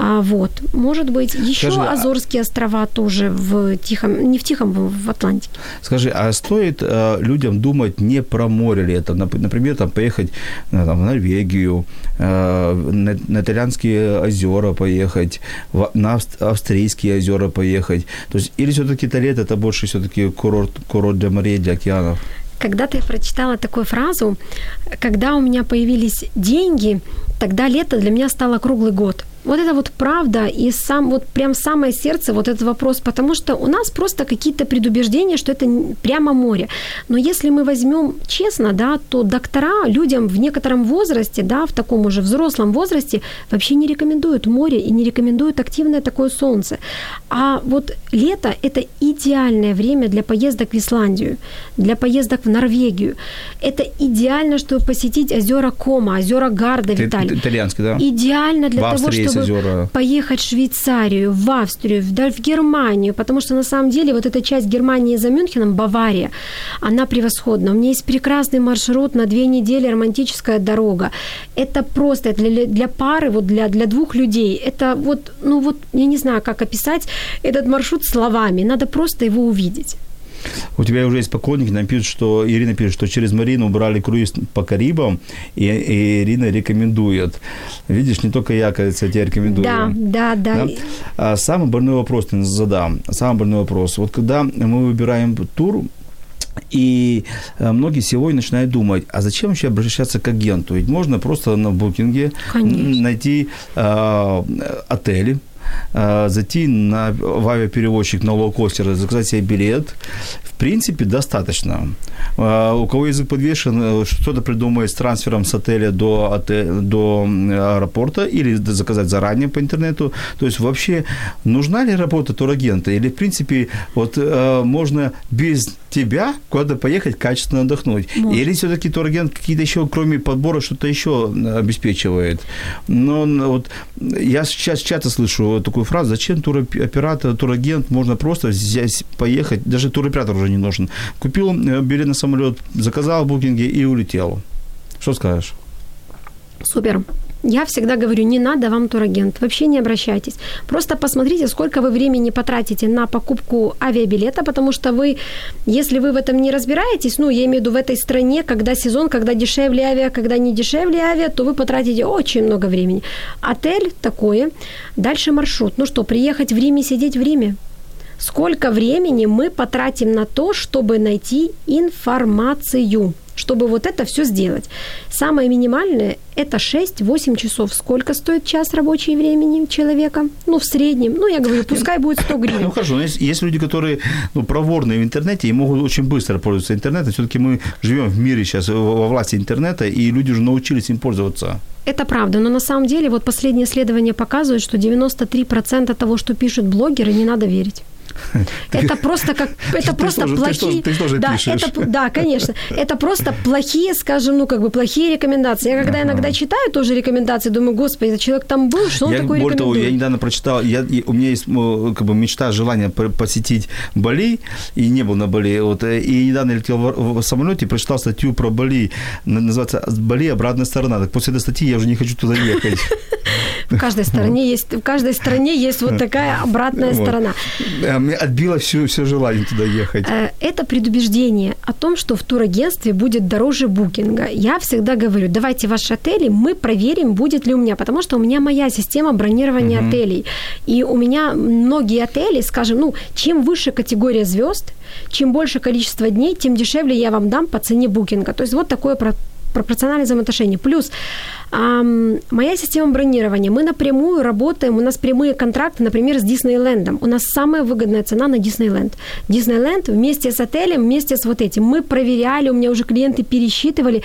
А, вот, может быть, еще Скажи, а Азорские острова тоже в Тихом, не в Тихом, в Атлантике. Скажи, а стоит э, людям думать не про море это? Например, там поехать ну, там, в Норвегию, э, на, на итальянские озера поехать, в, на австрийские озера поехать. То есть, или все-таки это лето, это больше все-таки курорт, курорт для морей, для океанов? Когда-то я прочитала такую фразу, когда у меня появились деньги, тогда лето для меня стало круглый год. Вот это вот правда и сам, вот прям самое сердце, вот этот вопрос, потому что у нас просто какие-то предубеждения, что это прямо море. Но если мы возьмем честно, да, то доктора людям в некотором возрасте, да, в таком уже взрослом возрасте вообще не рекомендуют море и не рекомендуют активное такое солнце. А вот лето – это идеальное время для поездок в Исландию, для поездок в Норвегию. Это идеально, чтобы посетить озера Кома, озера Гарда, Виталий. Итальянский, да? Идеально для того, чтобы озера. поехать в Швейцарию, в Австрию, в, в Германию, потому что на самом деле вот эта часть Германии за Мюнхеном, Бавария, она превосходна. У меня есть прекрасный маршрут на две недели, романтическая дорога. Это просто для, для пары, вот для, для двух людей. Это вот, ну вот, я не знаю, как описать этот маршрут словами. Надо просто его увидеть. У тебя уже есть поклонники, нам пишут, что Ирина пишет, что через Марину убрали круиз по Карибам, и, и Ирина рекомендует. Видишь, не только я, кажется, тебе рекомендую. Да, да, да. да? А самый больной вопрос ты задам. Самый больной вопрос. Вот когда мы выбираем тур, и э, многие сегодня начинают думать, а зачем вообще обращаться к агенту? Ведь можно просто на букинге Конечно. найти э, отели, Э, зайти на, в авиаперевозчик на лоукостер, заказать себе билет, в принципе, достаточно. Э, у кого язык подвешен, э, что-то придумает с трансфером с отеля до, отеля, до аэропорта или заказать заранее по интернету. То есть вообще нужна ли работа турагента? Или, в принципе, вот можно без тебя куда-то поехать качественно отдохнуть? Может. Или все-таки турагент какие-то еще, кроме подбора, что-то еще обеспечивает? Но вот я сейчас часто слышу такую фразу, зачем туроператор, турагент, можно просто взять, поехать, даже туроператор уже не нужен. Купил э, билет на самолет, заказал в букинге и улетел. Что скажешь? Супер. Я всегда говорю, не надо вам турагент, вообще не обращайтесь. Просто посмотрите, сколько вы времени потратите на покупку авиабилета, потому что вы, если вы в этом не разбираетесь, ну, я имею в виду в этой стране, когда сезон, когда дешевле авиа, когда не дешевле авиа, то вы потратите очень много времени. Отель такое, дальше маршрут. Ну что, приехать в Риме, сидеть в Риме? сколько времени мы потратим на то, чтобы найти информацию чтобы вот это все сделать. Самое минимальное – это 6-8 часов. Сколько стоит час рабочего времени человека? Ну, в среднем. Ну, я говорю, пускай будет 100 гривен. Ну, хорошо. Но есть, есть люди, которые ну, проворные в интернете и могут очень быстро пользоваться интернетом. Все-таки мы живем в мире сейчас во власти интернета, и люди уже научились им пользоваться. Это правда, но на самом деле вот последние исследования показывают, что 93% того, что пишут блогеры, не надо верить. Это просто как это просто плохие. Да, это, да, конечно. Это просто плохие, скажем, ну как бы плохие рекомендации. Я когда иногда читаю тоже рекомендации, думаю, господи, этот человек там был, что он более того, я недавно прочитал, я, у меня есть как бы мечта, желание посетить Бали, и не был на Бали. Вот, э, и недавно летел в, самолете, прочитал статью про Бали, называется «Бали. Обратная сторона». Так после этой статьи я уже не хочу туда ехать. В каждой стране есть, в каждой стране есть вот такая обратная сторона. Мне отбило все, все желание туда ехать. Э, это предубеждение о том, что в турагентстве будет дороже букинга. Я всегда говорю, давайте ваши отели, мы проверим, будет ли у меня, потому что у меня моя система бронирования угу. отелей. И у меня многие отели, скажем, ну, чем выше категория звезд, чем больше количество дней, тем дешевле я вам дам по цене букинга. То есть вот такое пропорциональное взаимоотношение. Плюс моя система бронирования. Мы напрямую работаем, у нас прямые контракты, например, с Диснейлендом. У нас самая выгодная цена на Диснейленд. Диснейленд вместе с отелем, вместе с вот этим. Мы проверяли, у меня уже клиенты пересчитывали.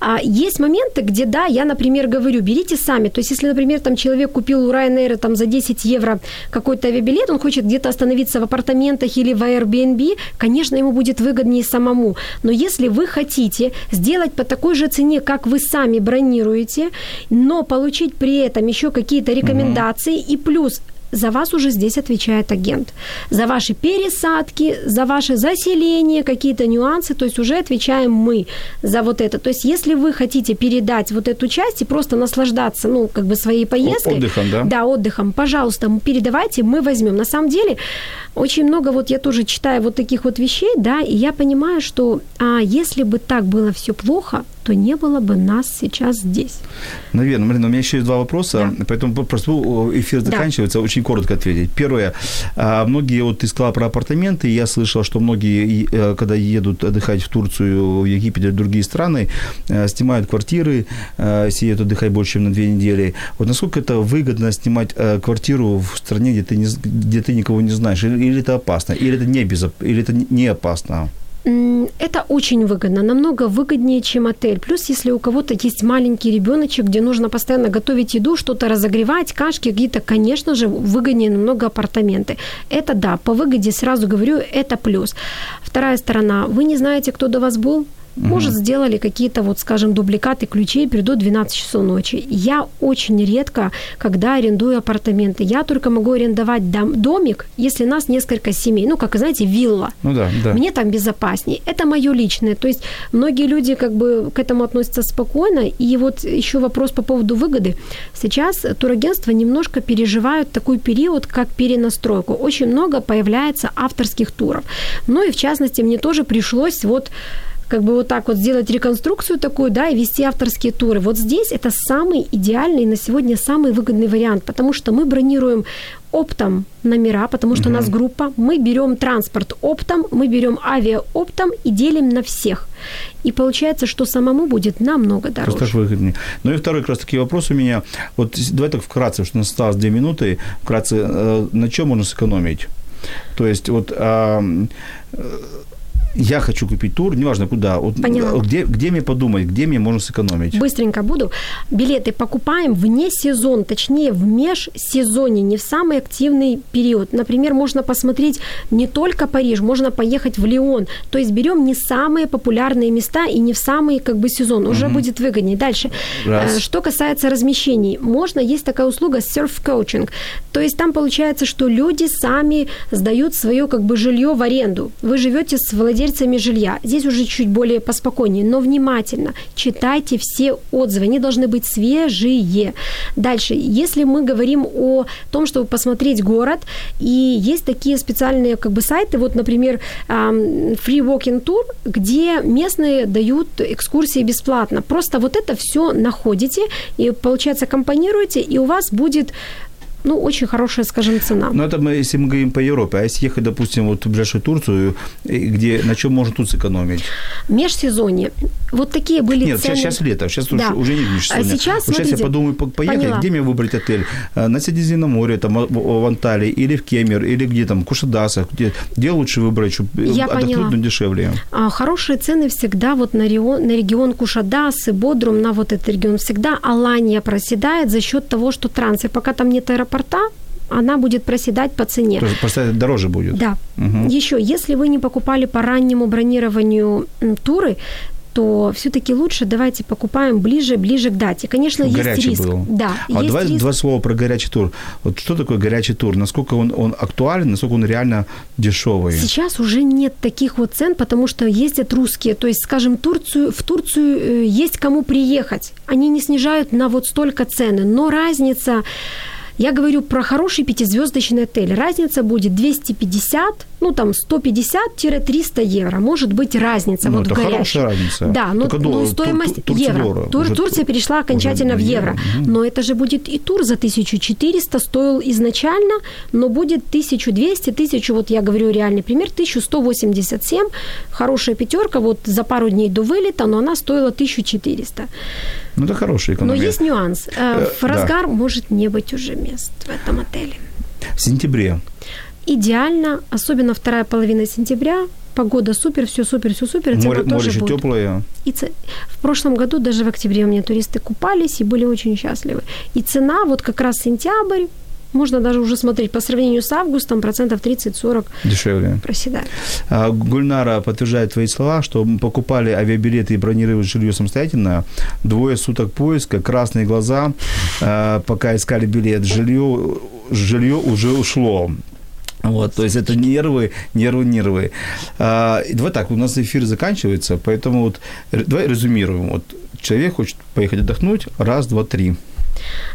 А, есть моменты, где, да, я, например, говорю, берите сами. То есть, если, например, там человек купил у Ryanair там, за 10 евро какой-то авиабилет, он хочет где-то остановиться в апартаментах или в Airbnb, конечно, ему будет выгоднее самому. Но если вы хотите сделать по такой же цене, как вы сами бронируете, но получить при этом еще какие-то рекомендации угу. и плюс за вас уже здесь отвечает агент. За ваши пересадки, за ваше заселение, какие-то нюансы, то есть уже отвечаем мы за вот это. То есть если вы хотите передать вот эту часть и просто наслаждаться, ну, как бы своей поездкой. Отдыхом, да? Да, отдыхом. Пожалуйста, передавайте, мы возьмем. На самом деле, очень много вот я тоже читаю вот таких вот вещей, да, и я понимаю, что а, если бы так было все плохо, то не было бы нас сейчас здесь. Наверное, Марина, у меня еще есть два вопроса, да. поэтому просто эфир заканчивается. Да. Очень коротко ответить. Первое. А, многие, вот ты сказала про апартаменты, я слышал, что многие, э, когда едут отдыхать в Турцию, в Египет или в другие страны, э, снимают квартиры, э, сидят отдыхать больше, чем на две недели. Вот насколько это выгодно снимать квартиру в стране, где ты, не, где ты никого не знаешь? Или, или это опасно? Или это не, безоп... или это не опасно? Это очень выгодно, намного выгоднее, чем отель. Плюс, если у кого-то есть маленький ребеночек, где нужно постоянно готовить еду, что-то разогревать, кашки какие-то, конечно же, выгоднее намного апартаменты. Это да, по выгоде сразу говорю, это плюс. Вторая сторона, вы не знаете, кто до вас был, может, сделали какие-то, вот, скажем, дубликаты ключей, придут 12 часов ночи. Я очень редко, когда арендую апартаменты, я только могу арендовать дом, домик, если нас несколько семей. Ну, как, знаете, вилла. Ну да, да. Мне там безопаснее. Это мое личное. То есть многие люди как бы к этому относятся спокойно. И вот еще вопрос по поводу выгоды. Сейчас турагентства немножко переживают такой период, как перенастройку. Очень много появляется авторских туров. Ну и в частности, мне тоже пришлось вот как бы вот так вот сделать реконструкцию такую, да, и вести авторские туры. Вот здесь это самый идеальный на сегодня самый выгодный вариант, потому что мы бронируем оптом номера, потому что угу. у нас группа, мы берем транспорт оптом, мы берем авиа оптом и делим на всех. И получается, что самому будет намного дороже. Просто выгоднее. Ну и второй как раз таки вопрос у меня. Вот давай так вкратце, что у нас осталось две минуты. Вкратце, э, на чем можно сэкономить? То есть вот я хочу купить тур, неважно куда. Вот Поняла. Где, где мне подумать, где мне можно сэкономить? Быстренько буду. Билеты покупаем вне сезон, точнее в межсезоне, не в самый активный период. Например, можно посмотреть не только Париж, можно поехать в Лион. То есть берем не самые популярные места и не в самый как бы сезон. Уже угу. будет выгоднее. Дальше. Раз. Э, что касается размещений, можно, есть такая услуга серф-коучинг. То есть там получается, что люди сами сдают свое как бы жилье в аренду. Вы живете с владельцем владельцами жилья. Здесь уже чуть более поспокойнее, но внимательно читайте все отзывы, они должны быть свежие. Дальше, если мы говорим о том, чтобы посмотреть город, и есть такие специальные как бы сайты, вот, например, Free Walking Tour, где местные дают экскурсии бесплатно. Просто вот это все находите и, получается, компонируете, и у вас будет ну, очень хорошая, скажем, цена. Ну, это мы, если мы говорим по Европе, а если ехать, допустим, вот в ближайшую Турцию, где, на чем можно тут сэкономить? Межсезонье. Вот такие были Нет, цены. сейчас, сейчас лето, сейчас Да. уже нет А межсезонья. сейчас, вот сейчас я смотрите, подумаю, по- поехать, поняла. где мне выбрать отель? Э, На Средиземноморье, там, в- Анталии, или в Кемер, или где там, в Кушадасах, где, где лучше выбрать, чтобы Я отдохнуть, поняла. но дешевле? А, Хорошие цены всегда вот на регион, на регион Кушадасы, Бодрум, на вот этот регион. Всегда Алания проседает за счет того, что трансфер, пока там нет аэропорта, она будет проседать по цене. То есть просто дороже будет? Да. Мгм. Еще, если вы не покупали по раннему бронированию туры, то все-таки лучше давайте покупаем ближе, ближе к дате. Конечно, Чтобы есть горячий риск. был. Да, А есть давай риск. два слова про горячий тур. Вот что такое горячий тур? Насколько он, он актуален, насколько он реально дешевый? Сейчас уже нет таких вот цен, потому что ездят русские. То есть, скажем, Турцию, в Турцию э, есть кому приехать. Они не снижают на вот столько цены. Но разница, я говорю про хороший пятизвездочный отель. Разница будет 250, ну там 150-300 евро. Может быть разница Ну, вот это хорошая разница. Да, но, Только но стоимость Тур- Турция евро. дорого. Тур- Уже Турция ту- перешла окончательно в евро. евро. Но это же будет и тур за 1400 стоил изначально, но будет 1200, 1000, вот я говорю реальный пример, 1187, хорошая пятерка, вот за пару дней до вылета, но она стоила 1400. Ну, это хорошая экономия. Но есть нюанс. Э, Э, В да. разгар может не быть уже мест в этом отеле. В сентябре. Идеально, особенно вторая половина сентября, погода супер, все супер, все супер, цена Море, тоже море еще будет. теплое. И ц- в прошлом году даже в октябре у меня туристы купались и были очень счастливы. И цена вот как раз сентябрь, можно даже уже смотреть по сравнению с августом, процентов 30-40 Дешевле. проседает. А, Гульнара подтверждает твои слова, что покупали авиабилеты и бронировали жилье самостоятельно. Двое суток поиска, красные глаза, а, пока искали билет. Жилье, жилье уже ушло. Вот, то есть это нервы, нервы, нервы. А, давай так, у нас эфир заканчивается, поэтому вот р- давай резюмируем. Вот человек хочет поехать отдохнуть, раз, два, три.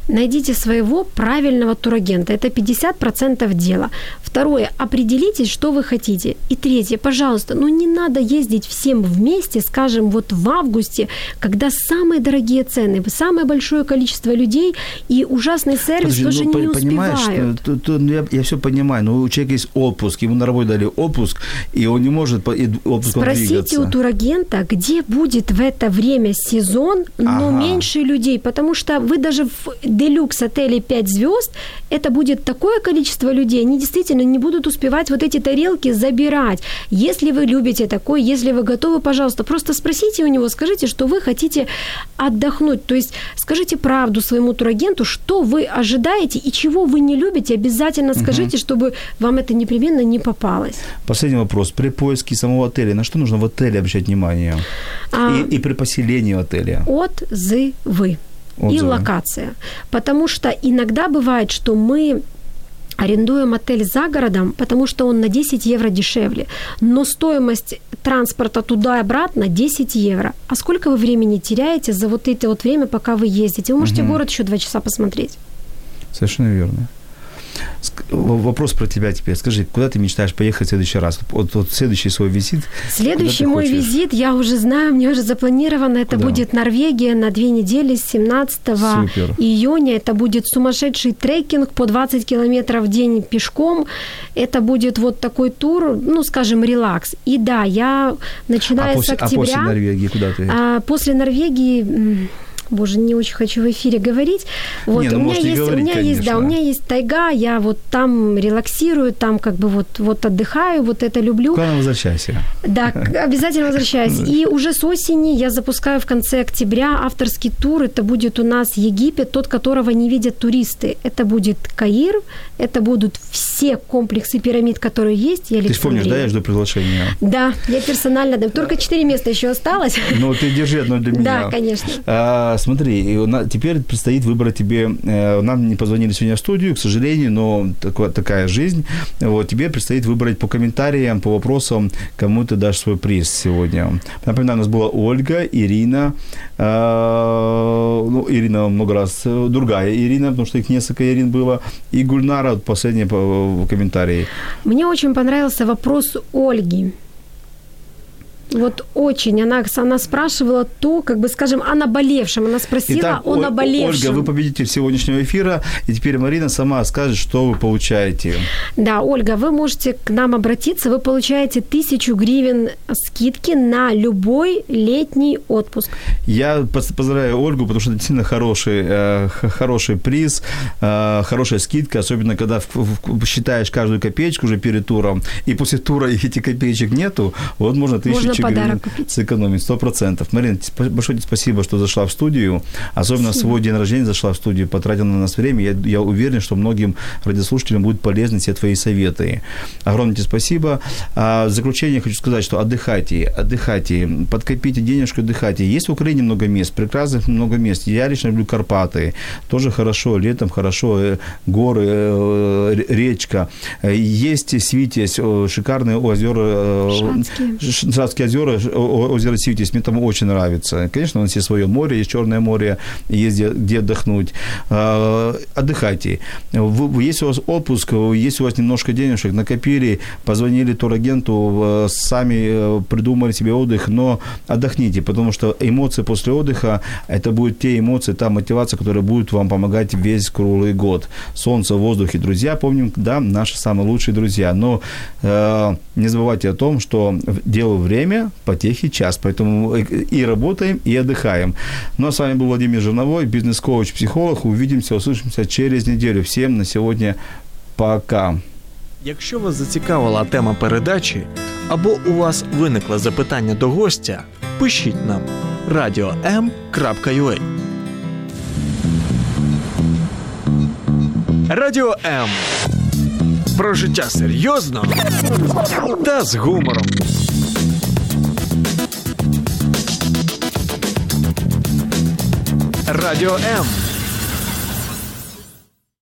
Найдите своего правильного турагента. Это 50% дела. Второе, определитесь, что вы хотите. И третье, пожалуйста, ну не надо ездить всем вместе, скажем, вот в августе, когда самые дорогие цены, самое большое количество людей и ужасный сервис Подожди, тоже ну, не по- понимаешь, успевают. что- то- ну, я, я все понимаю, но у человека есть отпуск, ему на работе дали отпуск, и он не может по и отпуском Спросите двигаться. у турагента, где будет в это время сезон, но Ага. меньше людей, потому что вы даже в делюкс отеле 5 звезд, это будет такое количество людей, они действительно не будут успевать вот эти тарелки забирать. Если вы любите такое, если вы готовы, пожалуйста, просто спросите у него, скажите, что вы хотите отдохнуть, то есть скажите правду своему турагенту, что вы ожидаете и чего вы не любите, обязательно скажите, чтобы вам это непременно не попалось. Последний вопрос. При поиске самого отеля, на что нужно в отеле обращать внимание? А- И, и при поселении в отеле? Отзывы. И локация. Потому что иногда бывает, что мы арендуем отель за городом, потому что он на 10 евро дешевле. Но стоимость транспорта туда и обратно 10 евро. А сколько вы времени теряете за вот это вот время, пока вы ездите? Вы можете Мгм. город еще два часа посмотреть. Совершенно верно. Вопрос про тебя теперь. Скажи, куда ты мечтаешь поехать в следующий раз? Вот, вот следующий свой визит. Следующий мой хочешь? визит, я уже знаю, мне уже запланировано, это Куда? будет Норвегия на две недели с 17 Супер. июня. Это будет сумасшедший трекинг по 20 километров в день пешком. Это будет вот такой тур, ну, скажем, релакс. И да, я начиная а, после, с а октября... после Норвегии куда ты? а после Норвегии... Боже, не очень хочу в эфире говорить. Вот Не, ну, у меня есть, говорить, у меня есть, да, у конечно. меня есть тайга, я вот там релаксирую, там как бы вот, вот отдыхаю, вот это люблю. Куда возвращайся? Да, обязательно возвращаюсь. И уже с осени я запускаю в конце октября авторский тур. Это будет у нас Египет, тот, которого не видят туристы. Это будет Каир, это будут все комплексы пирамид, которые есть. И Ты помнишь, да, я жду приглашения. Да, я персонально. Только четыре места еще осталось. Ну, ты держи одно для меня. Да, конечно. Смотри, и у на- теперь предстоит выбрать тебе... э, Нам не позвонили сегодня в студию, к сожалению, но такое, такая жизнь. Вот, тебе предстоит выбрать по комментариям, по вопросам, кому ты дашь свой приз сегодня. Напоминаю, у нас была Ольга, Ирина, э, ну, Ирина много раз, э, другая Ирина, потому что их несколько Ирин было, и Гульнара, вот последняя по- в комментарии. Мне очень понравился вопрос Ольги. Вот очень. Она, она спрашивала то, как бы, скажем, о наболевшем. Она спросила Итак, о наболевшем. Ольга, вы победитель сегодняшнего эфира. И теперь Марина сама скажет, что вы получаете. Да, Ольга, вы можете к нам обратиться. Вы получаете тысячу гривен скидки на любой летний отпуск. Я поздравляю Ольгу, потому что это действительно хороший, э, хороший приз, э, хорошая скидка, особенно когда в, в, считаешь каждую копеечку уже перед туром, и после тура этих копеечек нету, вот можно тысячу можно гривен подарок купить. сэкономить, сто процентов. Марина, большое спасибо, что зашла в студию, особенно спасибо. в свой день рождения зашла в студию, потратила на нас время. Я, я уверен, что многим радиослушателям будут полезны все твои советы. Огромное тебе спасибо. А в заключение хочу сказать, что отдыхайте, отдыхайте, подкопите денежку, отдыхайте. Есть в Украине много мест, прекрасных много мест. Я лично люблю Карпаты, тоже хорошо, летом хорошо, э, горы, э, речка. Есть Свитязь, шикарные озера. Шацкие. Шацкие озера, озеро Свитязь, мне там очень нравится. Конечно, у нас есть свое море, есть Черное море, есть где, отдохнуть. А, отдыхайте. Если у вас отпуск, если у вас немножко денежек накопили, позвонили турагенту, сами э, придумали себе отдых, но отдохните, потому что эмоции после отдыха, это будут те эмоции, та мотивация, которая будет вам помогать весь круглый год. Солнце, воздух и друзья, помним, да, наши самые лучшие друзья. Но э, не забывайте о том, что дело время, потехи час, поэтому и работаем, и отдыхаем. Ну а с вами был Владимир Жирновой, бизнес-коуч, психолог. Увидимся, услышимся через неделю. Всем на сегодня пока. Якщо вас зацікавила тема передачі або у вас виникло запитання до гостя, пишіть нам radio.m.ua Радіо М. Про життя серйозно та з гумором. Радіо М.